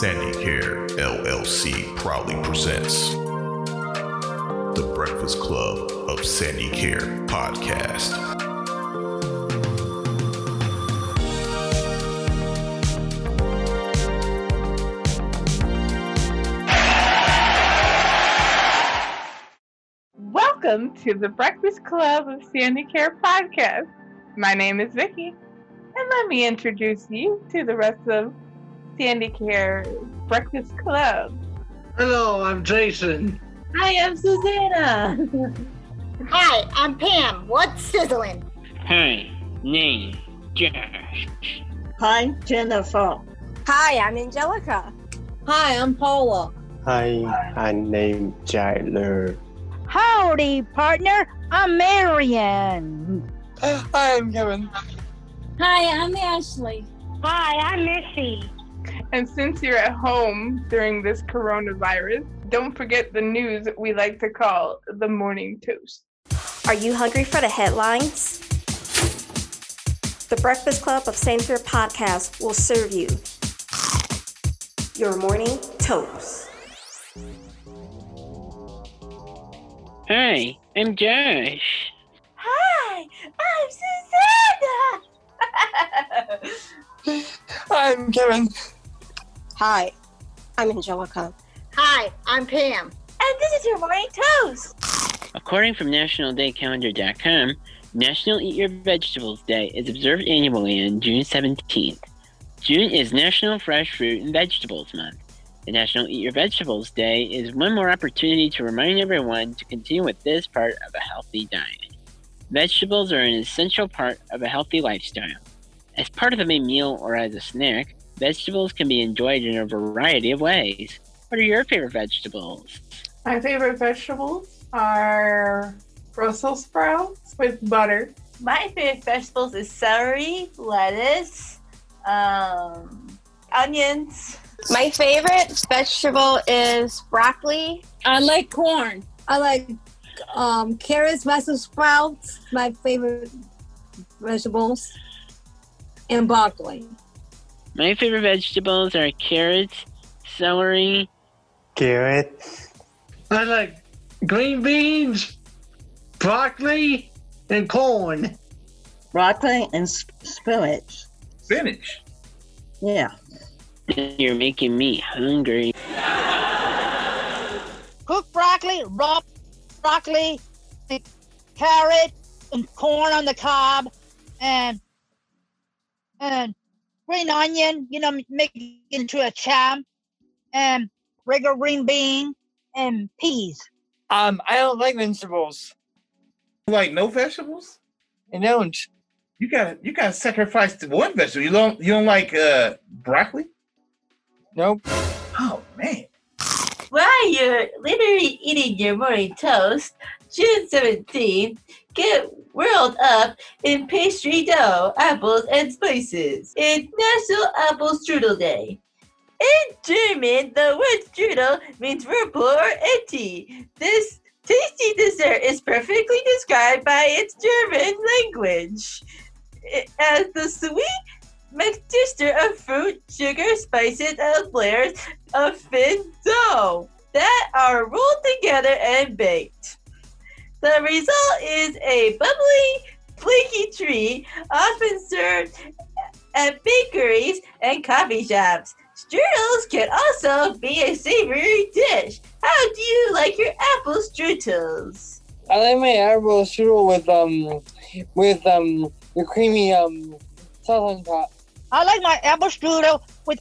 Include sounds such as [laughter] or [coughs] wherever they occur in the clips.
Sandy Care LLC proudly presents the Breakfast Club of Sandicare podcast. Welcome to the Breakfast Club of Sandicare podcast. My name is Vicky, and let me introduce you to the rest of Sandicare Breakfast Club. Hello, I'm Jason. Hi, I'm Susanna. Hi, I'm Pam. What's sizzling? Hi, name Josh. Hi, Jennifer. Hi, I'm Angelica. Hi, I'm Paula. Hi, I'm named Tyler. Howdy, partner. I'm Marion. Uh, hi, I'm Kevin. Hi, I'm Ashley. Hi, I'm Missy. And since you're at home during this coronavirus, don't forget the news we like to call the morning toast. Are you hungry for the headlines? The Breakfast Club of Sandicare podcast will serve you your morning toast. Hi, I'm Josh. Hi, I'm Susanna. [laughs] I'm Kevin. Hi, I'm Angelica. Hi, I'm Pam. And this is your morning toast. According from NationalDayCalendar.com, National Eat Your Vegetables Day is observed annually on June 17th. June is National Fresh Fruit and Vegetables Month. The National Eat Your Vegetables Day is one more opportunity to remind everyone to continue with this part of a healthy diet. Vegetables are an essential part of a healthy lifestyle. As part of a main meal or as a snack, vegetables can be enjoyed in a variety of ways. What are your favorite vegetables? My favorite vegetables are Brussels sprouts with butter. My favorite vegetables is celery, lettuce, um, onions. My favorite vegetable is broccoli. I like corn. I like um, carrots, Brussels sprouts, my favorite vegetables, and broccoli. My favorite vegetables are carrots, celery, carrots. I like green beans, broccoli, and corn. Broccoli and spinach. Spinach? Yeah. You're making me hungry. Cooked broccoli, raw broccoli, carrot, and corn on the cob, and and green onion. You know, make it into a cham, and regular green bean and peas. Um, I don't like vegetables. You like no vegetables? I don't. You gotta you gotta sacrifice the one vegetable. You don't you don't like uh broccoli? Nope. Oh man. While you're literally eating your morning toast, June 17th, get whirled up in pastry dough, apples, and spices. It's National Apple Strudel Day. In German, the word strudel means whirlpool or empty. This tasty dessert is perfectly described by its German language eh, as the sweet mixture of fruit, sugar, spices, and layers of thin dough that are rolled together and baked. The result is a bubbly, flaky treat often served at bakeries and coffee shops. Strudels can also be a savory dish. How do you like your apple strudels? I like my apple strudel with um with um the creamy um sauce on top. I like my apple strudel with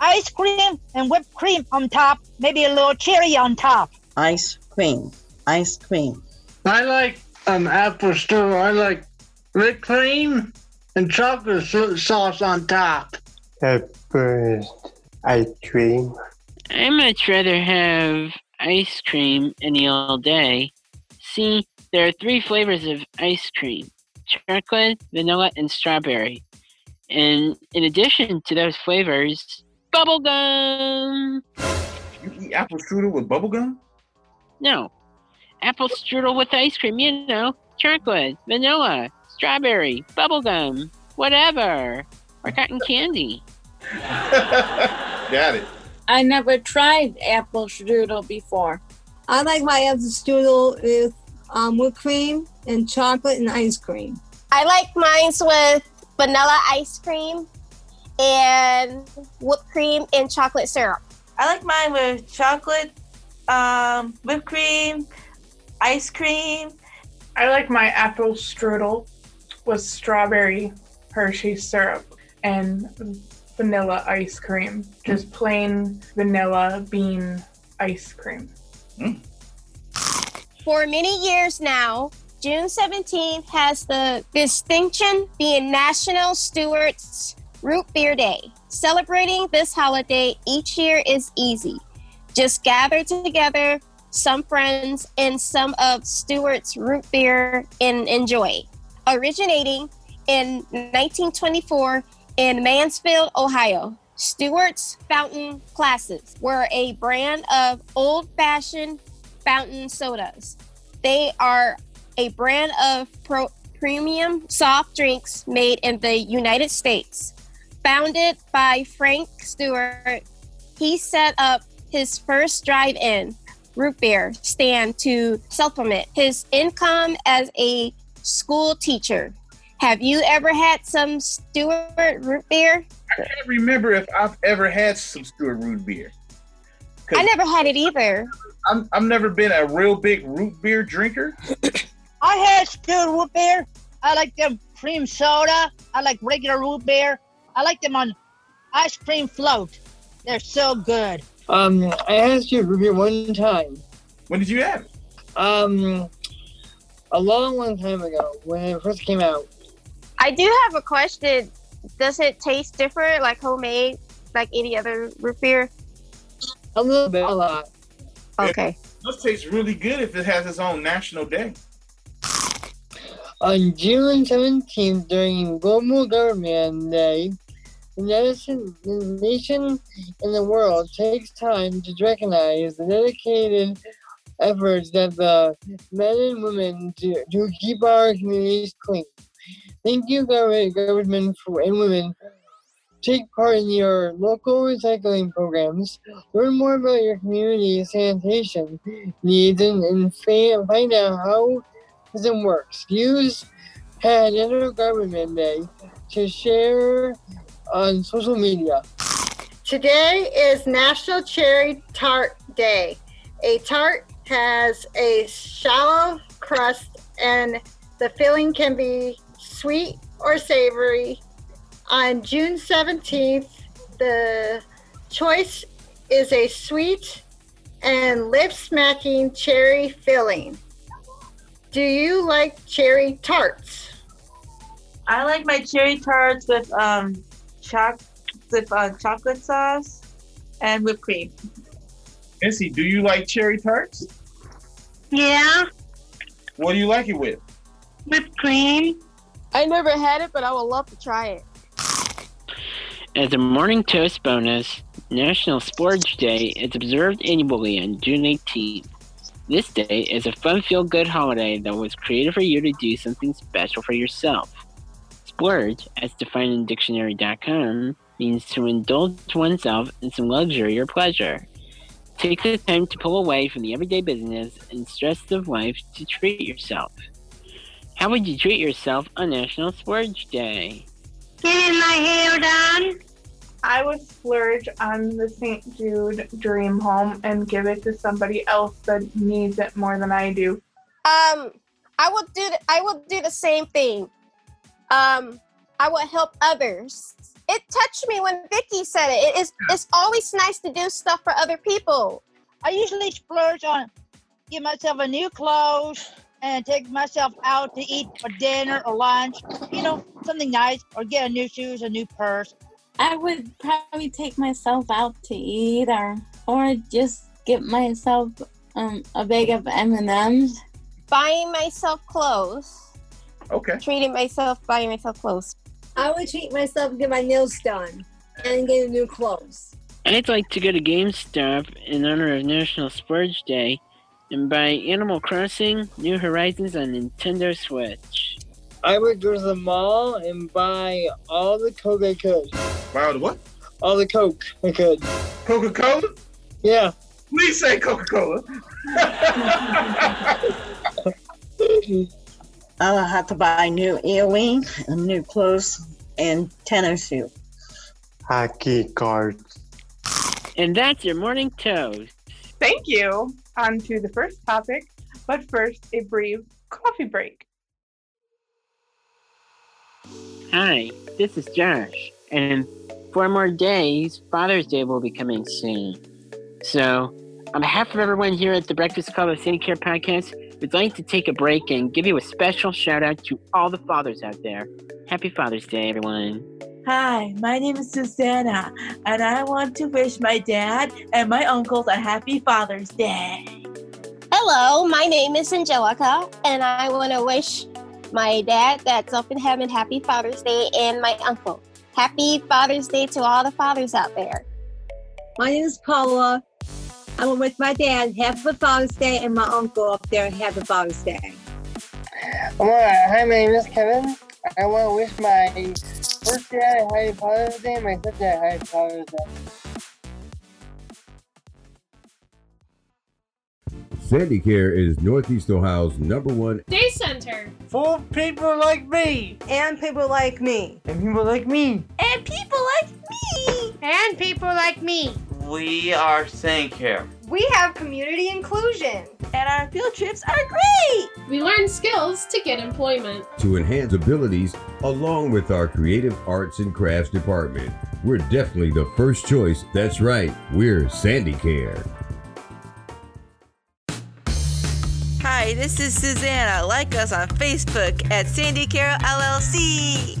ice cream and whipped cream on top, maybe a little cherry on top. Ice cream, ice cream. I like um apple strudel. I like whipped cream and chocolate sauce on top. First, ice cream. I much rather have ice cream any all day. See, there are three flavors of ice cream chocolate, vanilla, and strawberry. And in addition to those flavors, bubblegum! You eat apple strudel with bubblegum? No. Apple strudel with ice cream, you know. Chocolate, vanilla, strawberry, bubblegum, whatever. Or cotton candy. [laughs] Got it. I never tried apple strudel before. I like my apple strudel with um, whipped cream and chocolate and ice cream. I like mines with vanilla ice cream and whipped cream and chocolate syrup. I like mine with chocolate, um, whipped cream, ice cream. I like my apple strudel with strawberry Hershey syrup and vanilla ice cream. Just plain vanilla bean ice cream. Mm. For many years now, June 17th has the distinction being National Stewart's Root Beer Day. Celebrating this holiday each year is easy. Just gather together some friends and some of Stewart's root beer and enjoy. Originating in 1924 in Mansfield, Ohio, Stewart's Fountain Classics were a brand of old fashioned fountain sodas. They are a brand of pro- premium soft drinks made in the United States. Founded by Frank Stewart, he set up his first drive in root beer stand to supplement his income as a school teacher. Have you ever had some Stewart root beer? I can't remember if I've ever had some Stewart root beer. I never had it either. I'm I've never been a real big root beer drinker. [coughs] I had Stewart root beer. I like them cream soda. I like regular root beer. I like them on ice cream float. They're so good. Um, I asked you root beer one time. When did you have it? Um, a long, long time ago when it first came out. I do have a question. Does it taste different, like homemade, like any other root beer? A little bit, a lot. Okay. It does taste really good if it has its own national day. On June 17th, during Global Garbage Man Day, the nation, the the world takes time to recognize the dedicated efforts that the men and women do to keep our communities clean. Thank you, government, government and women. Take part in your local recycling programs. Learn more about your community sanitation needs and, and find out how system works. Use had Government Day to share on social media. Today is National Cherry Tart Day. A tart has a shallow crust and the filling can be sweet or savory. On June 17th, the choice is a sweet and lip smacking cherry filling. Do you like cherry tarts? I like my cherry tarts with um, choc with uh, chocolate sauce and whipped cream. Missy, do you like cherry tarts? Yeah, What do you like it with? whipped cream. I never had it, but I would love to try it. As a morning toast bonus, National Splurge Day is observed annually on June 18th. This day is a fun feel good holiday that was created for you to do something special for yourself. Splurge, as defined in dictionary.com, means to indulge oneself in some luxury or pleasure. Take the time to pull away from the everyday business and stress of life to treat yourself. How would you treat yourself on National Splurge Day? Getting my hair done. I would splurge on the St. Jude Dream Home and give it to somebody else that needs it more than I do. Um, I would do. The, I would do the same thing. Um, I would help others. It touched me when Vicky said it. It is. It's always nice to do stuff for other people. I usually splurge on get myself a new clothes and take myself out to eat for dinner or lunch. You know, something nice, or get a new shoes, a new purse. I would probably take myself out to eat, or or just get myself um, a bag of M and M's. Buying myself clothes. Okay. Treating myself, buying myself clothes. I would treat myself, get my nails done, and get new clothes. I'd like to go to GameStop in honor of National Splurge Day and buy Animal Crossing New Horizons on Nintendo Switch. I would go to the mall and buy all the Coke I could. Buy all the what? All the Coke I could. Coca Cola? Yeah. Please say Coca Cola. [laughs] I'll have to buy new earring, and new clothes, and tennis shoes. Hockey cards. And that's your morning toast. Thank you. On to the first topic, but first, a brief coffee break. Hi, this is Josh, and in four more days, Father's Day will be coming soon. So, on behalf of everyone here at the Breakfast Club of Sandicare Podcast, we'd like to take a break and give you a special shout out to all the fathers out there. Happy Father's Day, everyone. Hi, my name is Susanna, and I want to wish my dad and my uncles a happy Father's Day. Hello, my name is Angelica, and I want to wish my dad that's up in heaven happy Father's Day and my uncle. Happy Father's Day to all the fathers out there. My name is Paula. I'm with my dad. Happy Father's Day, and my uncle up there. Happy Father's Day. Alright, hi, my name is Kevin. I want to wish my first dad a happy Father's Day and my stepdad a happy Father's Day. Sandicare is Northeast Ohio's number one Day Center. For people like me. And people like me. And people like me. And people like me. And people like me. We are Care. We have community inclusion. And our field trips are great. We learn skills to get employment. to enhance abilities along with our creative arts and crafts department. We're definitely the first choice. That's right, we're Sandicare. Hi, this is Susanna. Like us on Facebook at Sandicare LLC.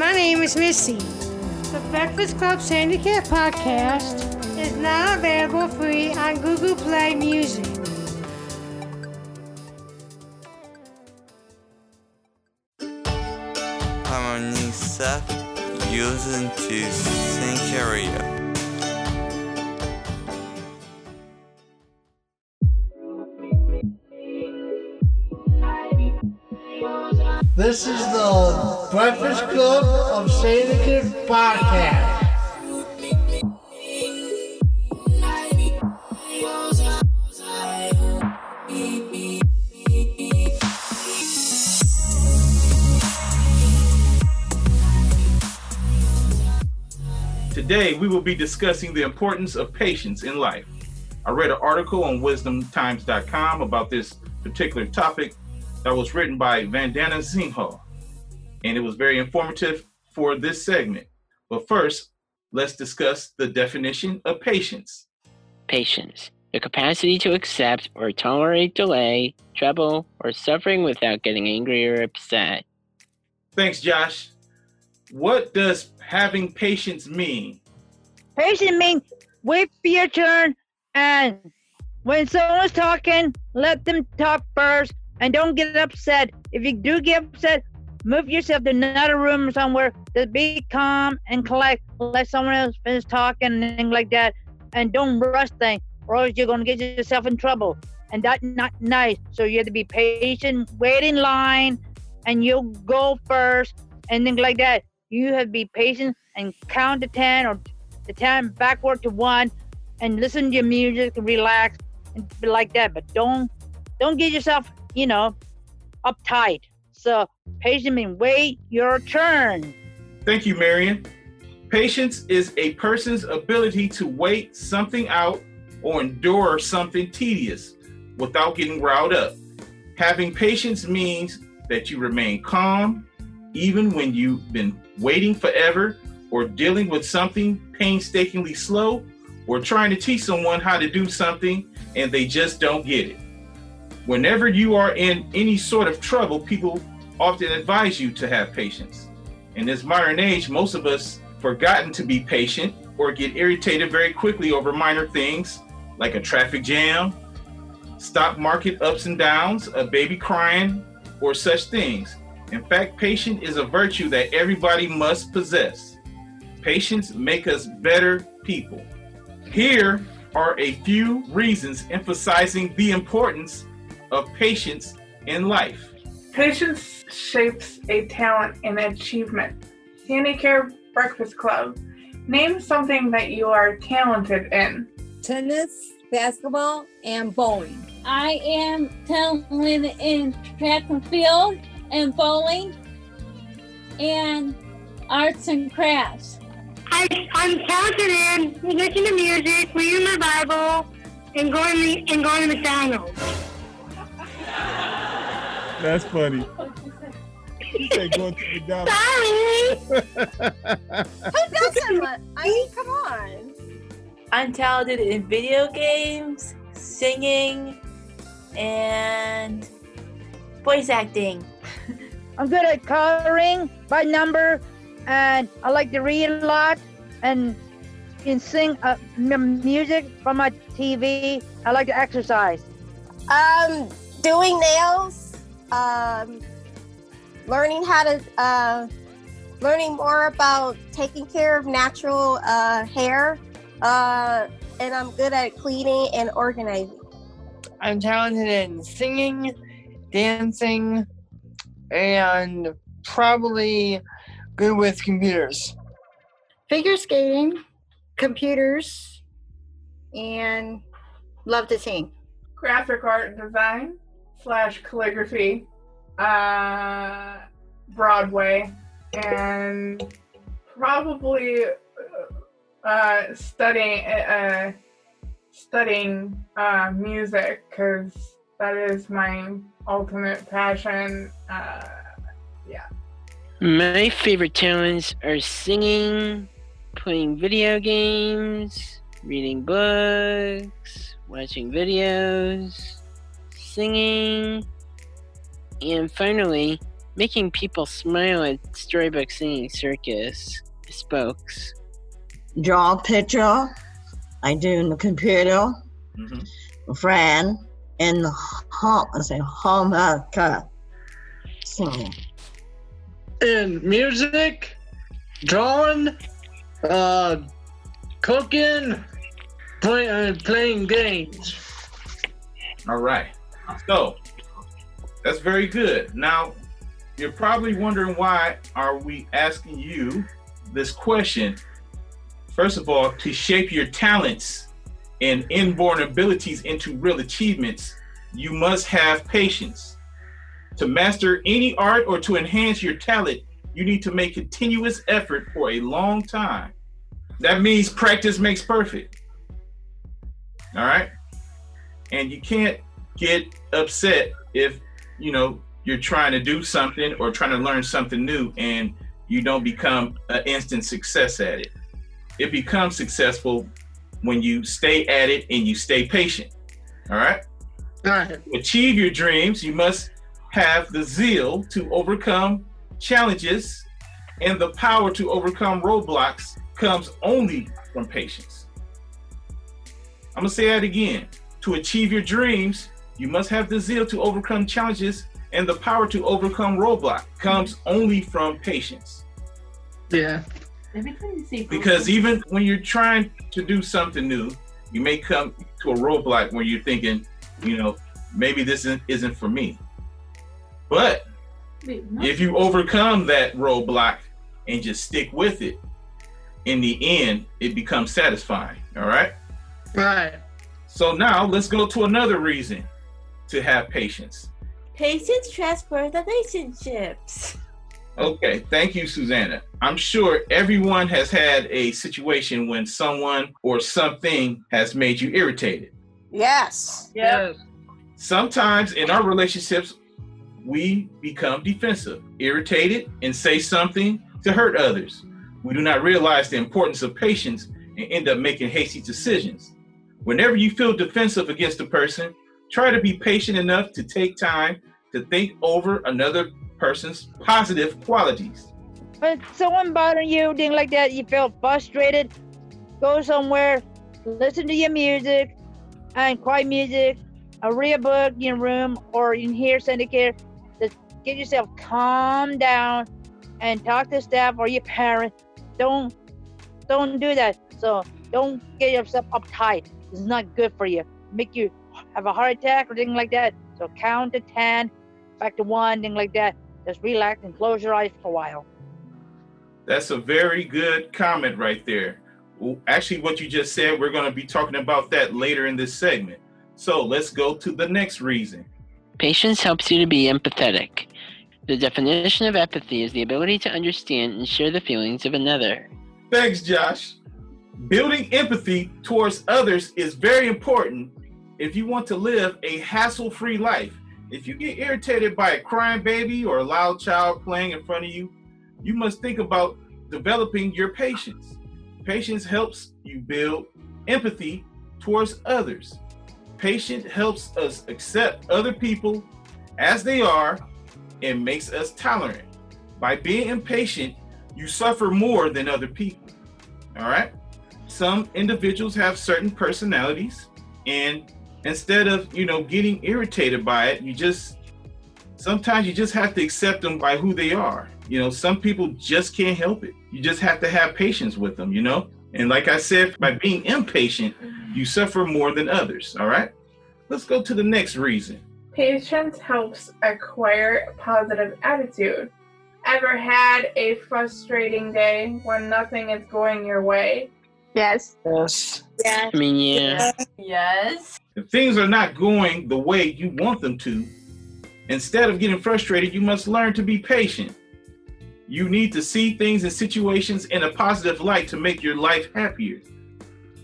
My name is Missy. The Breakfast Club Sandicare podcast is now available free on Google Play Music. I'm a new Seth using to sing area. This is the Breakfast Club of Kid podcast. Today, we will be discussing the importance of patience in life. I read an article on wisdomtimes.com about this particular topic that was written by Vandana Sinha, and it was very informative for this segment. But first, let's discuss the definition of patience. Patience. The capacity to accept or tolerate delay, trouble, or suffering without getting angry or upset. Thanks, Josh. What does having patience mean? Patience means wait for your turn, and when someone's talking, let them talk first, and don't get upset. If you do get upset, move yourself to another room somewhere. Just be calm and collect. Let someone else finish talking and things like that, and don't rush things, or else you're gonna get yourself in trouble. And that's not nice. So you have to be patient, wait in line, and you'll go first, and things like that. You have to be patient and count to ten or the ten backward to one, and listen to your music and relax and be like that. But don't don't get yourself, you know, uptight. So patient means wait your turn. Thank you, Marion. Patience is a person's ability to wait something out or endure something tedious without getting riled up. Having patience means that you remain calm even when you've been waiting forever or dealing with something painstakingly slow or trying to teach someone how to do something and they just don't get it. Whenever you are in any sort of trouble, people often advise you to have patience. In this modern age, most of us forgotten to be patient or get irritated very quickly over minor things like a traffic jam, stock market ups and downs, a baby crying, or such things. In fact, patience is a virtue that everybody must possess. Patience make us better people. Here are a few reasons emphasizing the importance of patience in life. Patience shapes a talent and achievement. Sandicare Breakfast Club. Name something that you are talented in. Tennis, basketball, and bowling. I am talented in track and field and bowling and arts and crafts. I, I'm talented in listening to music, reading my Bible, and going and going to McDonald's. That's funny. He said going to McDonald's. [laughs] Who doesn't? let- I mean, come on. I'm talented in video games, singing, and voice acting. I'm good at coloring by number, and I like to read a lot and can sing uh, m- music from my TV. I like to exercise. Um, doing nails, um, learning how to, uh, learning more about taking care of natural uh, hair, uh, and I'm good at cleaning and organizing. I'm talented in singing, dancing, and probably good with computers. Figure skating, computers, and love to sing. graphic art and design slash calligraphy, uh, Broadway, and probably uh, studying uh, studying uh, music because that is my ultimate passion. Uh, yeah. My favorite talents are singing, playing video games, reading books, watching videos, singing, and finally, making people smile at Storybook Singing Circus spokes. Draw a picture. I do in the computer. Friend in the home. I say harmonica. Singing. In music, drawing, uh, cooking, play, uh, playing games. All right. So that's very good. Now you're probably wondering why are we asking you this question? First of all, to shape your talents and inborn abilities into real achievements, you must have patience. To master any art or to enhance your talent, you need to make continuous effort for a long time. That means practice makes perfect. All right? And you can't get upset if, you know, you're trying to do something or trying to learn something new and you don't become an instant success at it. It becomes successful when you stay at it and you stay patient. All right? All right. To achieve your dreams, you must have the zeal to overcome challenges, and the power to overcome roadblocks comes only from patience. I'm gonna say that again. To achieve your dreams, you must have the zeal to overcome challenges, and the power to overcome roadblock comes only from patience. Yeah. Every time you say Because even when you're trying to do something new, you may come to a roadblock where you're thinking, you know, maybe this isn't, isn't for me. But if you overcome that roadblock and just stick with it, in the end, it becomes satisfying. All right. Right. So now let's go to another reason to have patience. Patience transfer the relationships. Okay, thank you, Susanna. I'm sure everyone has had a situation when someone or something has made you irritated. Yes. Yep. Sometimes in our relationships, we become defensive, irritated, and say something to hurt others. We do not realize the importance of patience and end up making hasty decisions. Whenever you feel defensive against a person, try to be patient enough to take time to think over another person's positive qualities. When someone bothering you, thing like that, you feel frustrated, go somewhere, listen to your music and quiet music, or read a book in your room or in here, Sandicare. Just get yourself calm down and talk to staff or your parents. Don't don't do that. So don't get yourself uptight. It's not good for you. Make you have a heart attack or anything like that. So count to ten, back to one, thing like that. Just relax and close your eyes for a while. That's a very good comment right there. Actually, what you just said, we're going to be talking about that later in this segment. So let's go to the next reason. Patience helps you to be empathetic. The definition of empathy is the ability to understand and share the feelings of another. Thanks, Josh. Building empathy towards others is very important if you want to live a hassle free life. If you get irritated by a crying baby or a loud child playing in front of you, you must think about developing your patience. Patience helps you build empathy towards others. Patience helps us accept other people as they are and makes us tolerant. By being impatient, you suffer more than other people. All right? Some individuals have certain personalities and instead of, you know, getting irritated by it, you just sometimes you just have to accept them by who they are. You know, some people just can't help it. You just have to have patience with them, you know? And like I said, by being impatient, you suffer more than others, all right? Let's go to the next reason. Patience helps acquire a positive attitude. Ever had a frustrating day when nothing is going your way? Yes. Yes. Yes. I mean, yeah. Yes. If things are not going the way you want them to, instead of getting frustrated, you must learn to be patient. You need to see things and situations in a positive light to make your life happier.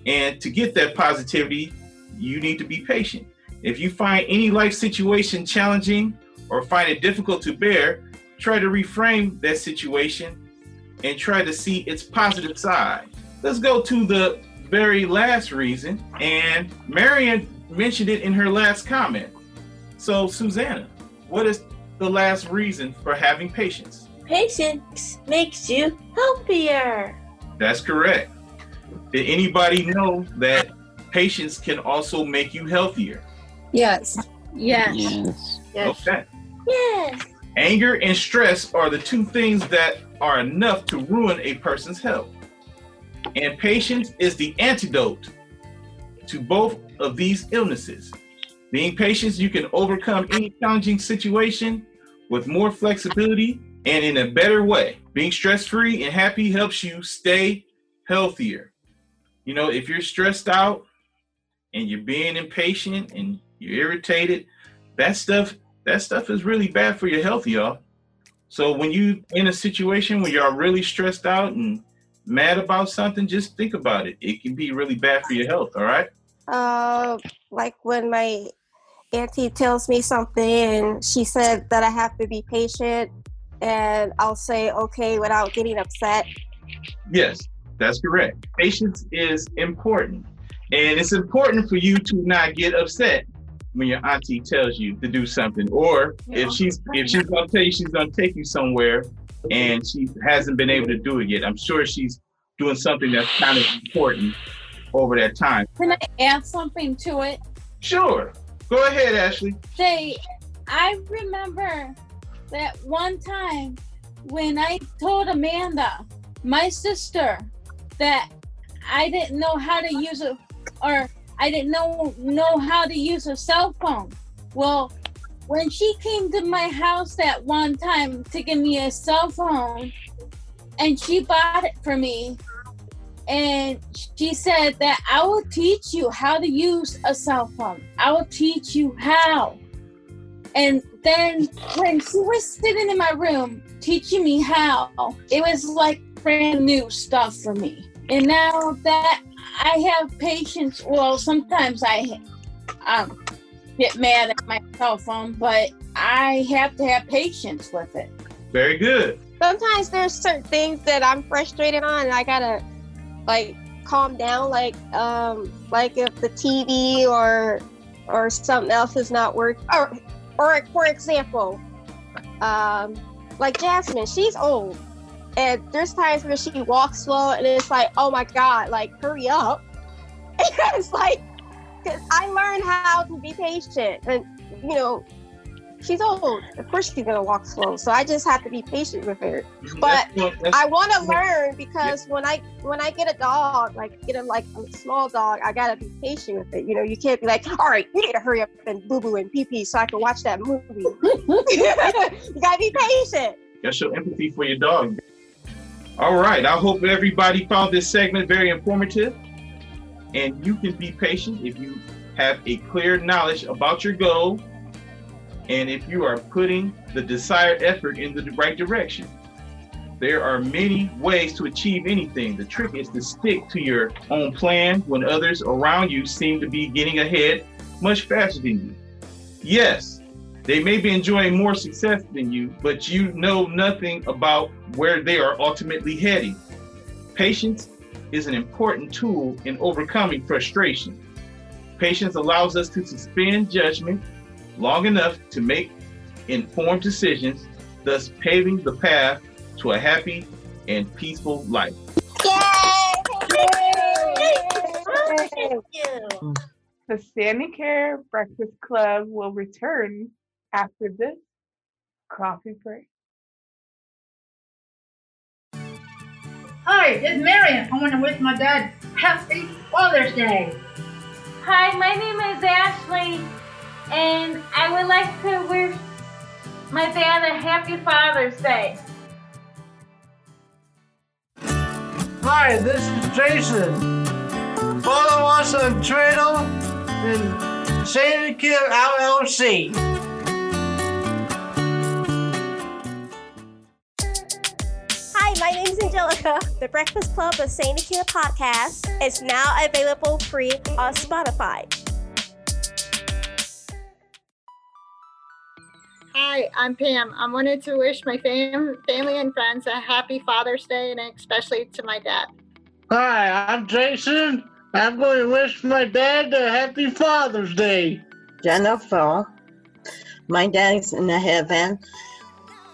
And to get that positivity, you need to be patient. If you find any life situation challenging or find it difficult to bear, try to reframe that situation and try to see its positive side. Let's go to the very last reason, and Marion mentioned it in her last comment. So, Susanna, what is the last reason for having patience? Patience makes you healthier. That's correct. Did anybody know that patience can also make you healthier? Yes. Yes. Yes. Okay. Yes. Anger and stress are the two things that are enough to ruin a person's health. And patience is the antidote to both of these illnesses. Being patient, you can overcome any challenging situation with more flexibility and in a better way. Being stress free and happy helps you stay healthier. You know, if you're stressed out and you're being impatient and you're irritated, that stuff that stuff is really bad for your health, y'all. So when you in a situation where you're really stressed out and mad about something, just think about it. It can be really bad for your health, all right? Uh, like when my auntie tells me something and she said that I have to be patient and I'll say okay without getting upset. Yes, that's correct. Patience is important. And it's important for you to not get upset when your auntie tells you to do something. Or if she's if she's gonna tell you she's gonna take you somewhere and she hasn't been able to do it yet. I'm sure she's doing something that's kind of important over that time. Can I add something to it? Sure. Go ahead, Ashley. Say, I remember that one time when I told Amanda, my sister, that I didn't know how to use a, or I didn't know know how to use a cell phone. Well, when she came to my house that one time to give me a cell phone, and she bought it for me, and she said that I will teach you how to use a cell phone. I will teach you how. And then when she was sitting in my room teaching me how, it was like brand new stuff for me. And now that I have patience, well, sometimes I um, get mad at my cell phone, but I have to have patience with it. Very good. Sometimes there's certain things that I'm frustrated on and I gotta like calm down like um like if the TV or or something else is not working or or for example um like Jasmine she's old and there's times where she walks slow and it's like oh my god like hurry up. [laughs] It's like because I learned how to be patient and you know she's old. Of course she's gonna walk slow. So I just have to be patient with her. But That's that's- I want to learn because when I when I get a dog, like get a like a small dog, I gotta be patient with it. You know, you can't be like, all right, you need to hurry up and boo boo and pee pee so I can watch that movie. [laughs] you gotta be patient. Gotta show empathy for your dog. All right. I hope everybody found this segment very informative. And you can be patient if you have a clear knowledge about your goal and if you are putting the desired effort in the right direction. There are many ways to achieve anything. The trick is to stick to your own plan when others around you seem to be getting ahead much faster than you. Yes, they may be enjoying more success than you, but you know nothing about where they are ultimately heading. Patience is an important tool in overcoming frustration. Patience allows us to suspend judgment long enough to make informed decisions, thus paving the path to a happy and peaceful life. Yay! The Sandicare Breakfast Club will return after this coffee break. Hi, this is Marion. I want to wish my dad happy Father's Day. Hi, my name is Ashley, and I would like to wish my dad a happy Father's Day. Hi, this is Jason. Follow us on Twitter and Sandicare LLC. Hi, my name is Angelica. The Breakfast Club of Sandicare podcast is now available free on Spotify. Hi, I'm Pam. I wanted to wish my fam- family and friends a happy Father's Day and especially to my dad. Hi, I'm Jason. I'm going to wish my dad a happy Father's Day. Jennifer, my dad's in the heaven.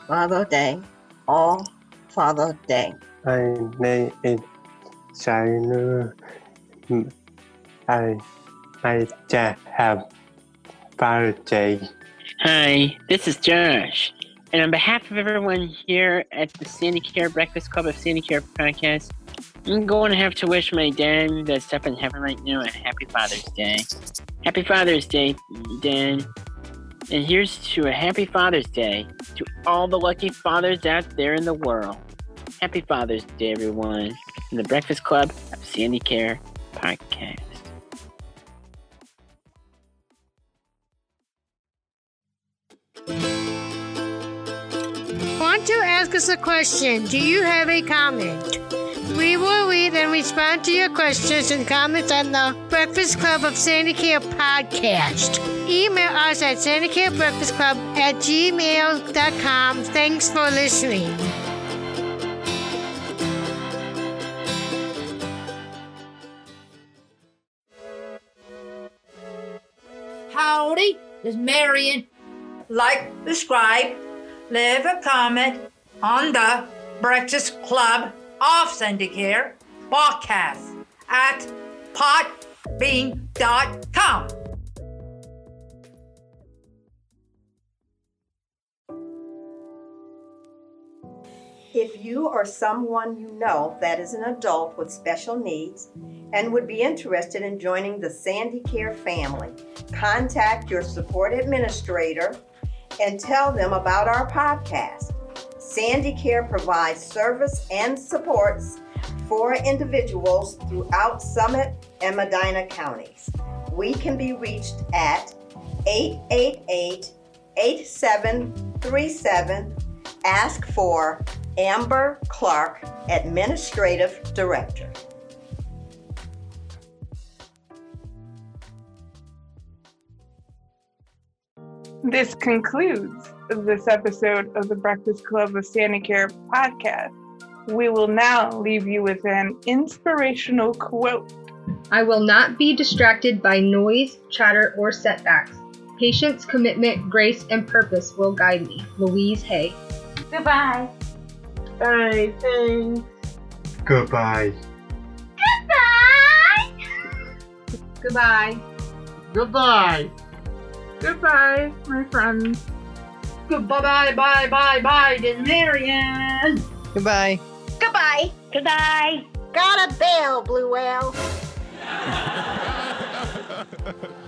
Father Day, all Father Day. My name is China. I I just have Father's Day. Hi, this is Josh. And on behalf of everyone here at the Sandicare Breakfast Club of Sandicare Podcast, I'm going to have to wish my dad that's up in heaven right now a happy Father's Day. Happy Father's Day, Dan. And here's to a happy Father's Day to all the lucky fathers out there in the world. Happy Father's Day, everyone, from the Breakfast Club of Sandicare Podcast. Ask us a question? Do you have a comment? We will read and respond to your questions and comments on the Breakfast Club of Sandicare podcast. Email us at sandicarebreakfastclub at gmail.com. Thanks for listening. Howdy, this is Marion. Like, subscribe, leave a comment on the Breakfast Club of Sandicare podcast at podbean.com. If you or someone you know that is an adult with special needs and would be interested in joining the Sandicare family, contact your support administrator and tell them about our podcast. Sandicare provides service and supports for individuals throughout Summit and Medina counties. We can be reached at 888 8737. Ask for Amber Clark, Administrative Director. This concludes this episode of the Breakfast Club of Sandicare podcast. We will now leave you with an inspirational quote. I will not be distracted by noise, chatter, or setbacks. Patience, commitment, grace, and purpose will guide me. Louise Hay. Goodbye. Bye, thanks. Goodbye. Goodbye. Goodbye. Goodbye, Goodbye, my friends. Goodbye, bye, bye, bye, Daenerys. Goodbye. Goodbye. Goodbye. Got a bell, Blue Whale. [laughs]